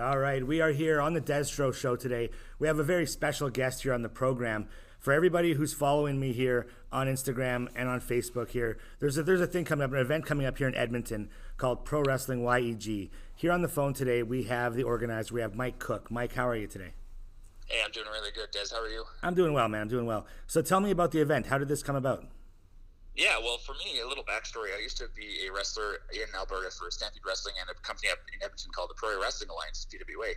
All right, we are here on the Destro Show today. We have a very special guest here on the program. For everybody who's following me here on Instagram and on Facebook here, there's a, there's a thing coming up, an event coming up here in Edmonton called Pro Wrestling YEG. Here on the phone today, we have the organizer. We have Mike Cook. Mike, how are you today? Hey, I'm doing really good, Des. How are you? I'm doing well, man. I'm doing well. So tell me about the event. How did this come about? Yeah, well, for me, a little backstory. I used to be a wrestler in Alberta for Stampede Wrestling and a company up in Edmonton called the Pro Wrestling Alliance, PWA.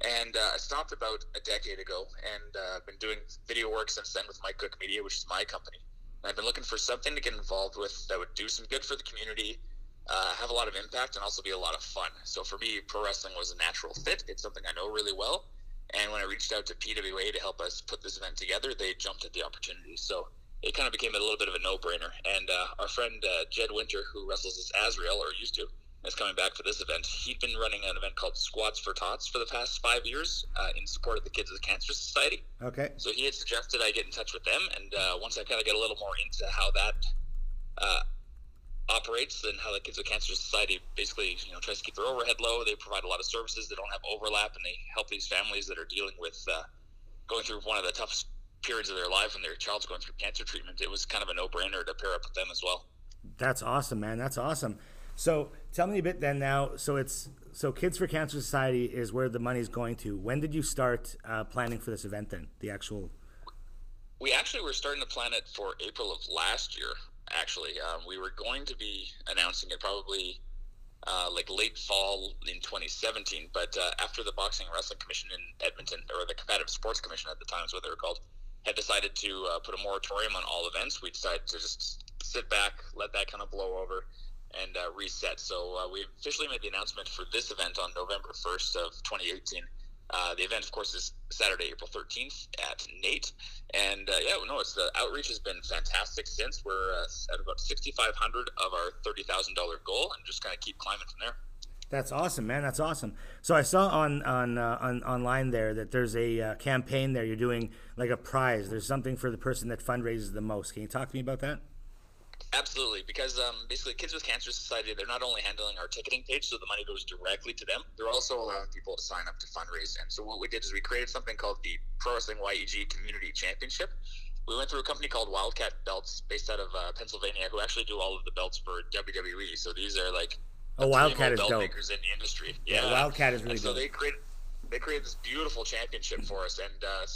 And uh, I stopped about a decade ago and uh, been doing video work since then with Mike Cook Media, which is my company. And I've been looking for something to get involved with that would do some good for the community, uh, have a lot of impact, and also be a lot of fun. So for me, pro wrestling was a natural fit. It's something I know really well. And when I reached out to PWA to help us put this event together, they jumped at the opportunity. So it kind of became a little bit of a no-brainer. And uh, our friend uh, Jed Winter, who wrestles as Azrael or used to, is coming back for this event. He'd been running an event called Squats for Tots for the past five years uh, in support of the Kids of the Cancer Society. Okay. So he had suggested I get in touch with them, and uh, once I kind of get a little more into how that uh, operates and how the Kids of Cancer Society basically you know tries to keep their overhead low, they provide a lot of services They don't have overlap, and they help these families that are dealing with uh, going through one of the toughest periods of their life when their child's going through cancer treatment, it was kind of a no-brainer to pair up with them as well. That's awesome, man. That's awesome. So tell me a bit then now. So it's so Kids for Cancer Society is where the money's going to. When did you start uh, planning for this event then? The actual. We actually were starting to plan it for April of last year. Actually, um, we were going to be announcing it probably uh, like late fall in 2017. But uh, after the Boxing and Wrestling Commission in Edmonton, or the Competitive Sports Commission at the time is what they were called, had decided to uh, put a moratorium on all events, we decided to just sit back, let that kind of blow over, and uh, reset. So uh, we officially made the announcement for this event on November 1st of 2018. Uh, the event, of course, is Saturday, April 13th at NAIT. And uh, yeah, no, it's the outreach has been fantastic since. We're uh, at about 6,500 of our $30,000 goal and just kind of keep climbing from there. That's awesome, man. That's awesome. So I saw on on uh, on online there that there's a uh, campaign there. You're doing like a prize. There's something for the person that fundraises the most. Can you talk to me about that? Absolutely, because um, basically, Kids with Cancer Society, they're not only handling our ticketing page, so the money goes directly to them, they're also allowing people to sign up to fundraise. And so, what we did is we created something called the Pro Wrestling YEG Community Championship. We went through a company called Wildcat Belts, based out of uh, Pennsylvania, who actually do all of the belts for WWE. So these are like oh, Wildcat is dope. makers in the industry. Yeah, yeah Wildcat is really and so dope. they created they created this beautiful championship for us, and uh,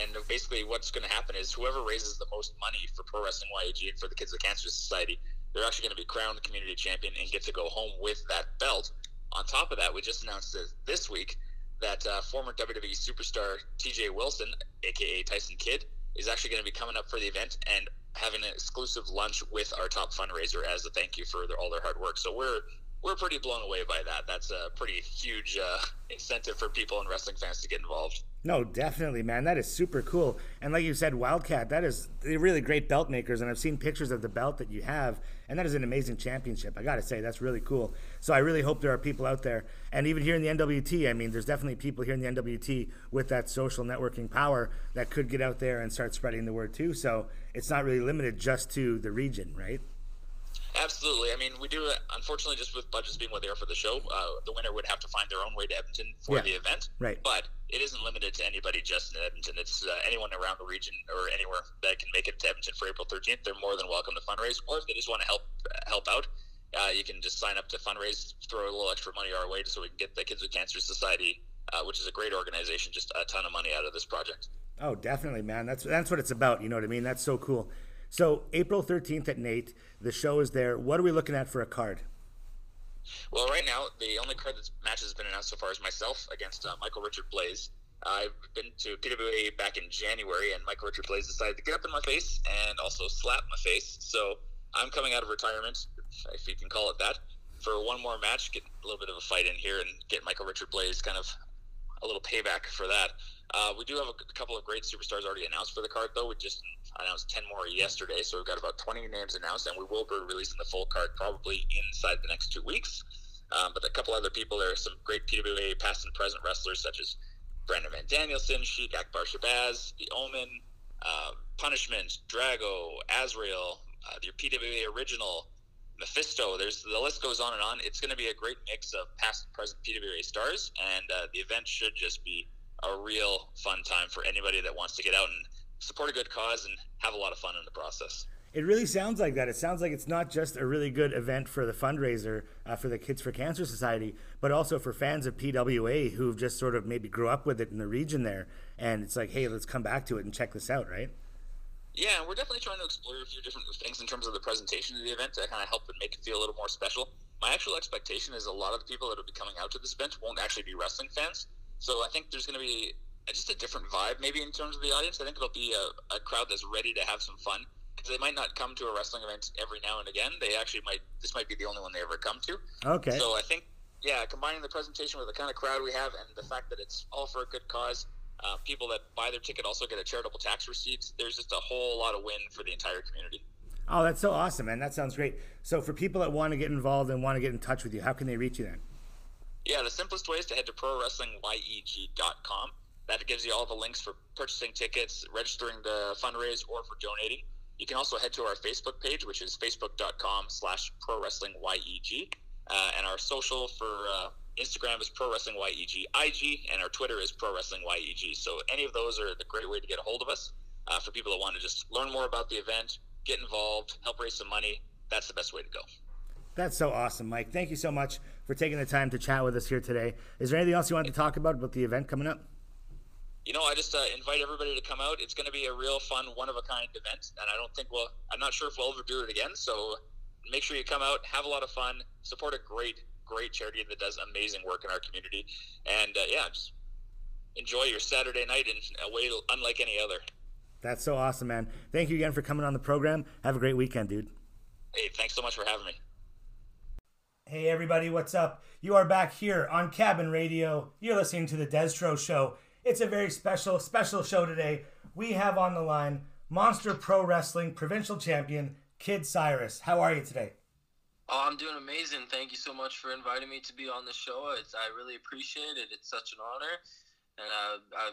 and basically, what's going to happen is whoever raises the most money for Pro Wrestling YEG and for the Kids of Cancer Society, they're actually going to be crowned community champion and get to go home with that belt. On top of that, we just announced this week that uh, former WWE superstar TJ Wilson, aka Tyson Kidd, is actually going to be coming up for the event and having an exclusive lunch with our top fundraiser as a thank you for their, all their hard work. So we're we're pretty blown away by that. That's a pretty huge uh, incentive for people and wrestling fans to get involved. No, definitely, man. That is super cool. And like you said, Wildcat, that is they're really great belt makers. And I've seen pictures of the belt that you have, and that is an amazing championship. I got to say, that's really cool. So I really hope there are people out there, and even here in the NWT, I mean, there's definitely people here in the NWT with that social networking power that could get out there and start spreading the word too. So it's not really limited just to the region, right? Absolutely. I mean, we do, unfortunately, just with budgets being what they are for the show, uh, the winner would have to find their own way to Edmonton for Yeah. the event. Right. But it isn't limited to anybody just in Edmonton. It's uh, anyone around the region or anywhere that can make it to Edmonton for April 13th. They're more than welcome to fundraise. Or if they just want to help help out, uh, you can just sign up to fundraise, throw a little extra money our way so we can get the Kids with Cancer Society, uh, which is a great organization, just a ton of money out of this project. Oh, definitely, man. That's that's what it's about. You know what I mean? That's so cool. So April 13th at NAIT, the show is there. What are we looking at for a card? Well, right now, the only card that's match has been announced so far is myself against uh, Michael Richard Blaze. I've been to PWA back in January, and Michael Richard Blaze decided to get up in my face and also slap my face. So I'm coming out of retirement, if you can call it that, for one more match, get a little bit of a fight in here, and get Michael Richard Blaze kind of a little payback for that. Uh, we do have a, a couple of great superstars already announced for the card, though. We just announced 10 more yesterday, so we've got about 20 names announced, and we will be releasing the full card probably inside the next two weeks. Um, but a couple other people, there are some great PWA past and present wrestlers such as Brandon Van Danielson, Sheik Akbar Shabazz, The Omen, uh, Punishment, Drago, Azrael, uh, PWA original, Mephisto. There's the list goes on and on. It's going to be a great mix of past and present PWA stars, and uh, the event should just be a real fun time for anybody that wants to get out and support a good cause and have a lot of fun in the process. It really sounds like that. It sounds like it's not just a really good event for the fundraiser uh, for the Kids for Cancer Society, but also for fans of PWA who've just sort of maybe grew up with it in the region there. And it's like, hey, let's come back to it and check this out, right? Yeah, we're definitely trying to explore a few different things in terms of the presentation of the event to kind of help it make it feel a little more special. My actual expectation is a lot of the people that will be coming out to this event won't actually be wrestling fans. So I think there's going to be just a different vibe maybe in terms of the audience. I think it'll be a, a crowd that's ready to have some fun because they might not come to a wrestling event every now and again. They actually might. This might be the only one they ever come to. Okay. So I think, yeah, combining the presentation with the kind of crowd we have and the fact that it's all for a good cause, uh, people that buy their ticket also get a charitable tax receipt. There's just a whole lot of win for the entire community. Oh, that's so awesome, man. That sounds great. So, for people that want to get involved and want to get in touch with you, how can they reach you then? Yeah, the simplest way is to head to prowrestlingyeg.com. That gives you all the links for purchasing tickets, registering the fundraise, or for donating. You can also head to our Facebook page, which is facebook.com slash pro wrestling YEG. Uh, and our social for uh, Instagram is pro wrestling YEG IG, and our Twitter is pro wrestling YEG. So any of those are the great way to get a hold of us. Uh, for people that want to just learn more about the event, get involved, help raise some money, that's the best way to go. That's so awesome, Mike. Thank you so much for taking the time to chat with us here today. Is there anything else you wanted to talk about about the event coming up? You know, I just uh, invite everybody to come out. It's going to be a real fun, one of a kind event, and I don't think we'll. I'm not sure if we'll ever do it again. So make sure you come out, have a lot of fun, support a great, great charity that does amazing work in our community, and uh, yeah, just enjoy your Saturday night in a way unlike any other. That's so awesome, man. Thank you again for coming on the program. Have a great weekend, dude. Hey, thanks so much for having me. Hey, everybody, what's up? You are back here on Cabin Radio. You're listening to The Destro Show. It's a very special, special show today. We have on the line Monster Pro Wrestling Provincial Champion, Kid Cyrus. How are you today? Oh, I'm doing amazing. Thank you so much for inviting me to be on the show. It's, I really appreciate it. It's such an honor, and I, I,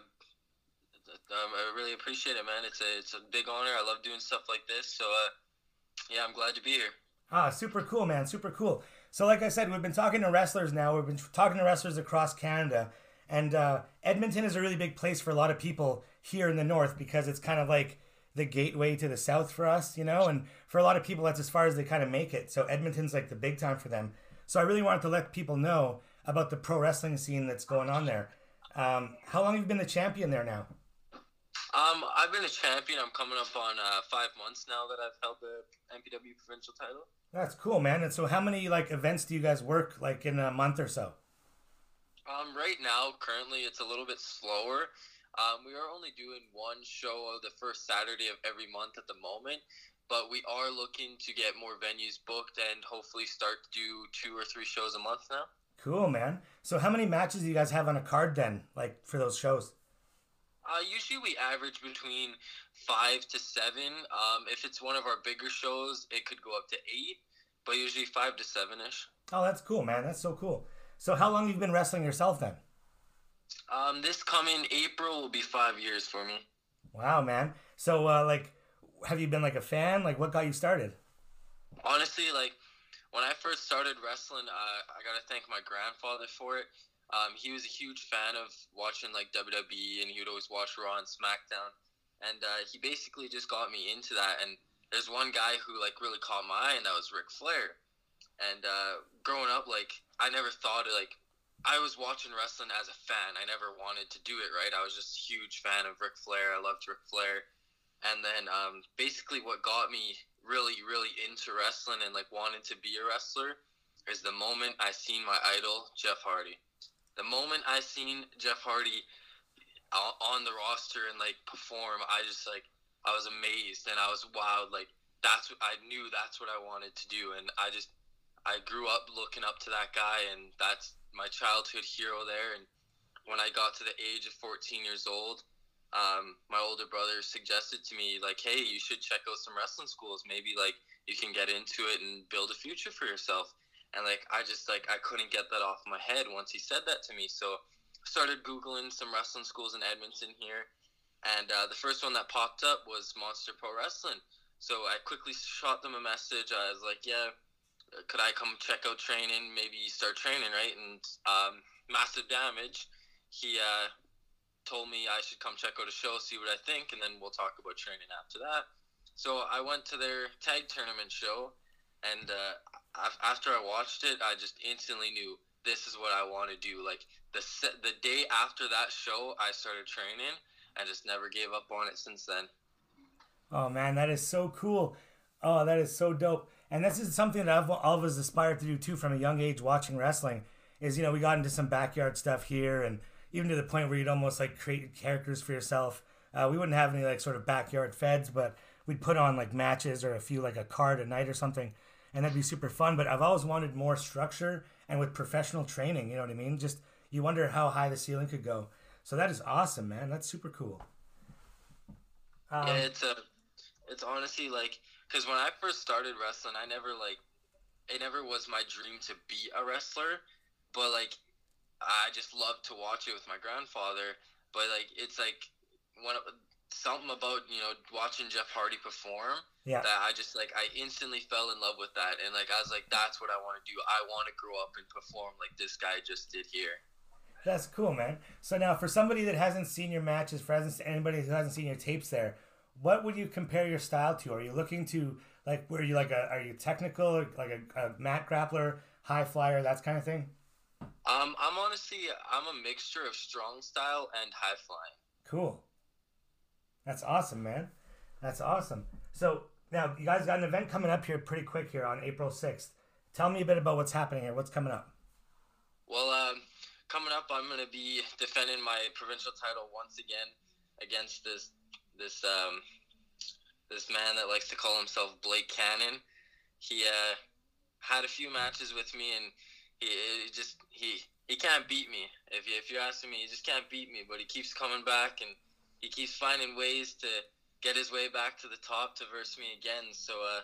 I really appreciate it, man. It's a it's a big honor. I love doing stuff like this. So, uh, yeah, I'm glad to be here. Ah, super cool, man. Super cool. So, like I said, we've been talking to wrestlers now. We've been talking to wrestlers across Canada, and uh, Edmonton is a really big place for a lot of people here in the north because it's kind of like the gateway to the south for us, you know. And for a lot of people, that's as far as they kind of make it. So Edmonton's like the big time for them. So I really wanted to let people know about the pro wrestling scene that's going on there. Um, how long have you been the champion there now? Um, I've been a champion. I'm coming up on uh, five months now that I've held the MPW provincial title. That's cool, man. And so, how many like events do you guys work like in a month or so? Um, right now, currently, it's a little bit slower. Um, we are only doing one show of the first Saturday of every month at the moment, but we are looking to get more venues booked and hopefully start to do two or three shows a month now. Cool, man. So, how many matches do you guys have on a card then, like for those shows? Uh, usually we average between five to seven. Um, if it's one of our bigger shows, it could go up to eight, but usually five to seven ish. Oh, that's cool, man. That's so cool. So how long have you been wrestling yourself then? Um, this coming April will be five years for me. Wow, man. So uh, like, have you been like a fan? Like, what got you started? Honestly, like when I first started wrestling, uh, I gotta thank my grandfather for it. Um, he was a huge fan of watching like WWE, and he would always watch Raw and SmackDown. And uh, he basically just got me into that. And there's one guy who like really caught my eye, and that was Ric Flair. And uh, growing up, like I never thought like I was watching wrestling as a fan. I never wanted to do it. Right, I was just a huge fan of Ric Flair. I loved Ric Flair. And then um, basically, what got me really, really into wrestling and like wanted to be a wrestler is the moment I seen my idol Jeff Hardy. The moment I seen Jeff Hardy on the roster and like perform, I just like I was amazed and I was wild. Like that's what I knew. That's what I wanted to do, and I just I grew up looking up to that guy, and that's my childhood hero there. And when I got to the age of 14 years old, um, my older brother suggested to me, like, hey, you should check out some wrestling schools. Maybe, like, you can get into it and build a future for yourself. And, like, I just, like, I couldn't get that off my head once he said that to me. So started Googling some wrestling schools in Edmonton here. And uh, the first one that popped up was Monster Pro Wrestling. So I quickly shot them a message. I was like, yeah, could I come check out training, maybe start training, right? And um, massive damage. He uh, told me I should come check out a show, see what I think, and then we'll talk about training after that. So I went to their tag tournament show, and uh, after I watched it, I just instantly knew this is what I want to do. Like the the day after that show, I started training. I just never gave up on it since then. Oh man, that is so cool. Oh, that is so dope. And this is something that I've us aspired to do too from a young age watching wrestling. Is you know we got into some backyard stuff here and even to the point where you'd almost like create characters for yourself. Uh, we wouldn't have any like sort of backyard feds, but we'd put on like matches or a few like a card a night or something, and that'd be super fun. But I've always wanted more structure and with professional training. You know what I mean? Just you wonder how high the ceiling could go. So that is awesome, man. That's super cool. Um, yeah, it's a, it's honestly like, because when I first started wrestling, I never like, it never was my dream to be a wrestler, but like I just loved to watch it with my grandfather. But like it's like when something about you know watching Jeff Hardy perform yeah. that I just like I instantly fell in love with that and like I was like that's what I want to do. I want to grow up and perform like this guy just did here. That's cool, man. So now for somebody that hasn't seen your matches, for anybody who hasn't seen your tapes there, what would you compare your style to? Are you looking to like were you like a are you technical like a, a mat grappler, high flyer, that kind of thing? Um, I'm honestly I'm a mixture of strong style and high flying. Cool. That's awesome, man. That's awesome. So now you guys got an event coming up here pretty quick here on April sixth. Tell me a bit about what's happening here. What's coming up? Well, um, coming up, I'm going to be defending my provincial title once again against this this um, this man that likes to call himself Blake Cannon. He uh, had a few matches with me and he, he just he he can't beat me. If you if you're asking me, he just can't beat me. But he keeps coming back and he keeps finding ways to get his way back to the top to verse me again. So uh,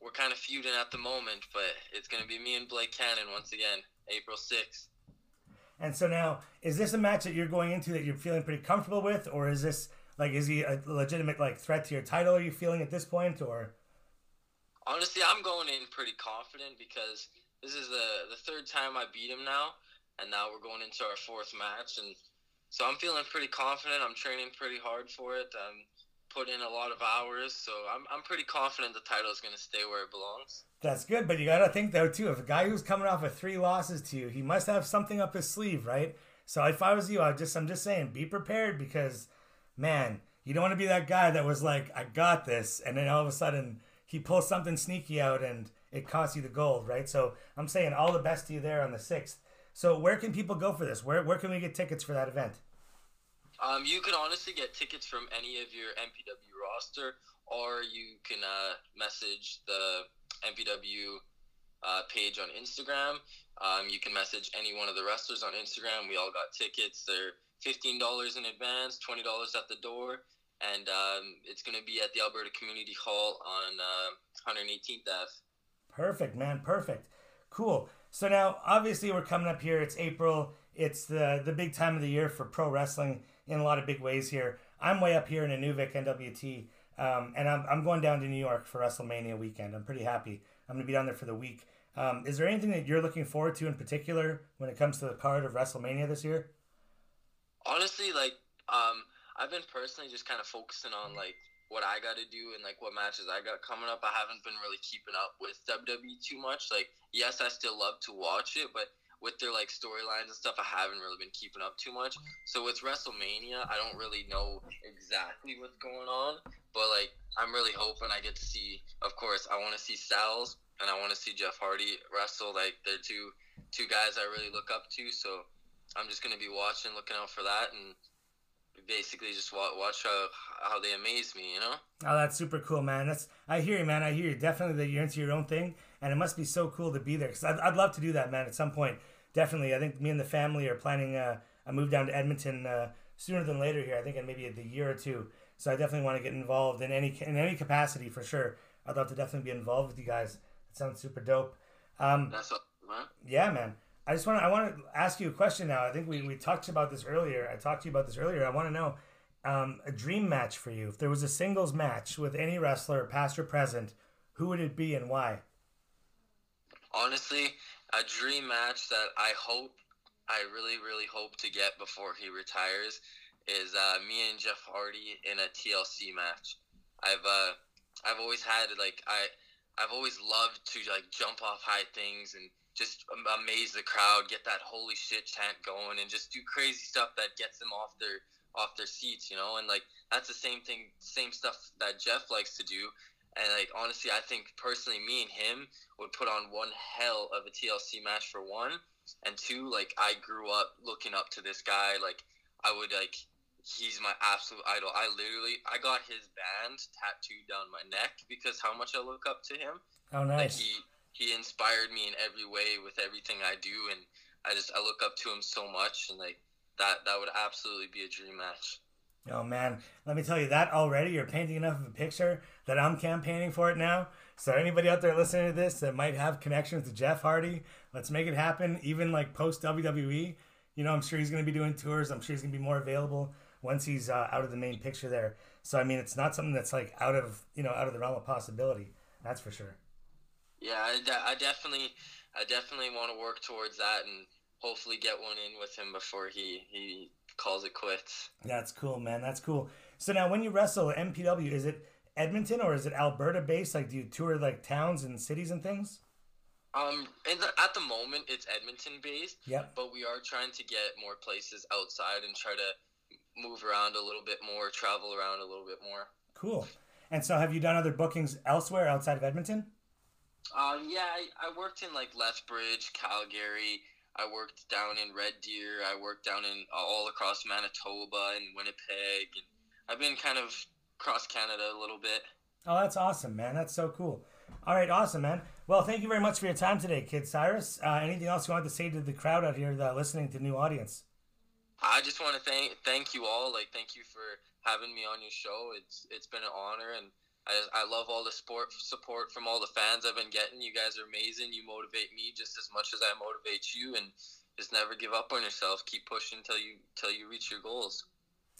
we're kind of feuding at the moment, but it's gonna be me and Blake Cannon once again, April sixth. And so now, is this a match that you're going into that you're feeling pretty comfortable with, or is this like is he a legitimate like threat to your title? Are you feeling at this point, or? Honestly, I'm going in pretty confident because this is the the third time I beat him now, and now we're going into our fourth match, and so I'm feeling pretty confident. I'm training pretty hard for it. I'm put in a lot of hours, so I'm I'm pretty confident the title is going to stay where it belongs. That's good, but you got to think though too. If a guy who's coming off of three losses to you, he must have something up his sleeve, right? So if I was you, I just I'm just saying, be prepared because, man, you don't want to be that guy that was like, I got this, and then all of a sudden he pulls something sneaky out and it costs you the gold, right? So I'm saying all the best to you there on the sixth. So where can people go for this? Where where can we get tickets for that event? Um, you can honestly get tickets from any of your MPW roster, or you can uh, message the MPW uh, page on Instagram. Um, you can message any one of the wrestlers on Instagram. We all got tickets. They're fifteen dollars in advance, twenty dollars at the door, and um, it's going to be at the Alberta Community Hall on uh, 118th Ave. Perfect, man. Perfect. Cool. So now, obviously, we're coming up here. It's April. It's the the big time of the year for pro wrestling in a lot of big ways here. I'm way up here in Inuvik NWT, um, and I'm, I'm going down to New York for WrestleMania weekend. I'm pretty happy. I'm going to be down there for the week. Um, is there anything that you're looking forward to in particular when it comes to the card of WrestleMania this year? Honestly, like um, I've been personally just kind of focusing on like what I got to do and like what matches I got coming up. I haven't been really keeping up with WWE too much. Like, yes, I still love to watch it, but with their like storylines and stuff, I haven't really been keeping up too much. So with WrestleMania, I don't really know exactly what's going on, but like I'm really hoping I get to see. Of course, I want to see Styles and I want to see Jeff Hardy wrestle. Like they're two two guys I really look up to. So I'm just gonna be watching, looking out for that, and basically just watch, watch how, how they amaze me, you know? Oh, that's super cool, man. That's I hear you, man. I hear you. Definitely that you're into your own thing, and it must be so cool to be there. Cause I'd, I'd love to do that, man. At some point, definitely. I think me and the family are planning uh, a move down to Edmonton uh, sooner than later here. I think in maybe a year or two. So I definitely want to get involved in any in any capacity for sure. I'd love to definitely be involved with you guys. It sounds super dope. Um, that's what, man. Yeah, man. I just want to I want to ask you a question now. I think we, we talked about this earlier. I talked to you about this earlier. I want to know um, a dream match for you. If there was a singles match with any wrestler, past or present, who would it be and why? honestly, a dream match that I hope, I really, really hope to get before he retires is uh, me and Jeff Hardy in a TLC match. I've uh, I've always had like I I've always loved to like jump off high things and just amaze the crowd, get that holy shit chant going, and just do crazy stuff that gets them off their off their seats, you know. And like that's the same thing, same stuff that Jeff likes to do. And like honestly, I think personally, me and him would put on one hell of a TLC match for one, and two, like I grew up looking up to this guy. Like I would like he's my absolute idol. I literally I got his band tattooed down my neck because how much I look up to him. Oh, nice. Like he he inspired me in every way with everything I do, and I just I look up to him so much, and like that that would absolutely be a dream match. Oh man, let me tell you that already. You're painting enough of a picture that I'm campaigning for it now. So anybody out there listening to this that might have connections to Jeff Hardy, let's make it happen. Even like post WWE, you know, I'm sure he's going to be doing tours. I'm sure he's going to be more available once he's uh, out of the main picture there. So I mean, it's not something that's like out of you know out of the realm of possibility. That's for sure. Yeah, I, de- I definitely, I definitely want to work towards that and hopefully get one in with him before he he calls it quits. That's cool, man. That's cool. So now, when you wrestle at MPW, is it Edmonton or is it Alberta based? Like, do you tour like towns and cities and things? Um, and at the moment, it's Edmonton based. Yep. But we are trying to get more places outside and try to move around a little bit more, travel around a little bit more. Cool. And so, have you done other bookings elsewhere outside of Edmonton? Um, yeah, I, I worked in like Lethbridge, Calgary. I worked down in Red Deer. I worked down in all across Manitoba and Winnipeg, and I've been kind of across Canada a little bit. Oh, that's awesome, man. That's so cool. All right, awesome, man. Well, thank you very much for your time today, Kid Cyrus. Uh, anything else you want to say to the crowd out here that listening to the new audience? I just want to thank thank you all. Like, thank you for having me on your show. It's it's been an honor, and I I love all the sport support from all the fans I've been getting. You guys are amazing. You motivate me just as much as I motivate you, and just never give up on yourself. Keep pushing until you till you reach your goals.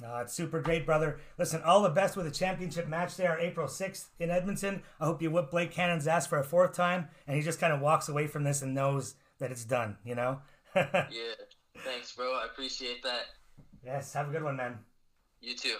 Uh, it's super great, brother. Listen, all the best with the championship match there, April 6th in Edmonton. I hope you whip Blake Cannon's ass for a fourth time, and he just kind of walks away from this and knows that it's done, you know? yeah. Thanks, bro. I appreciate that. Yes. Have a good one, man. You too.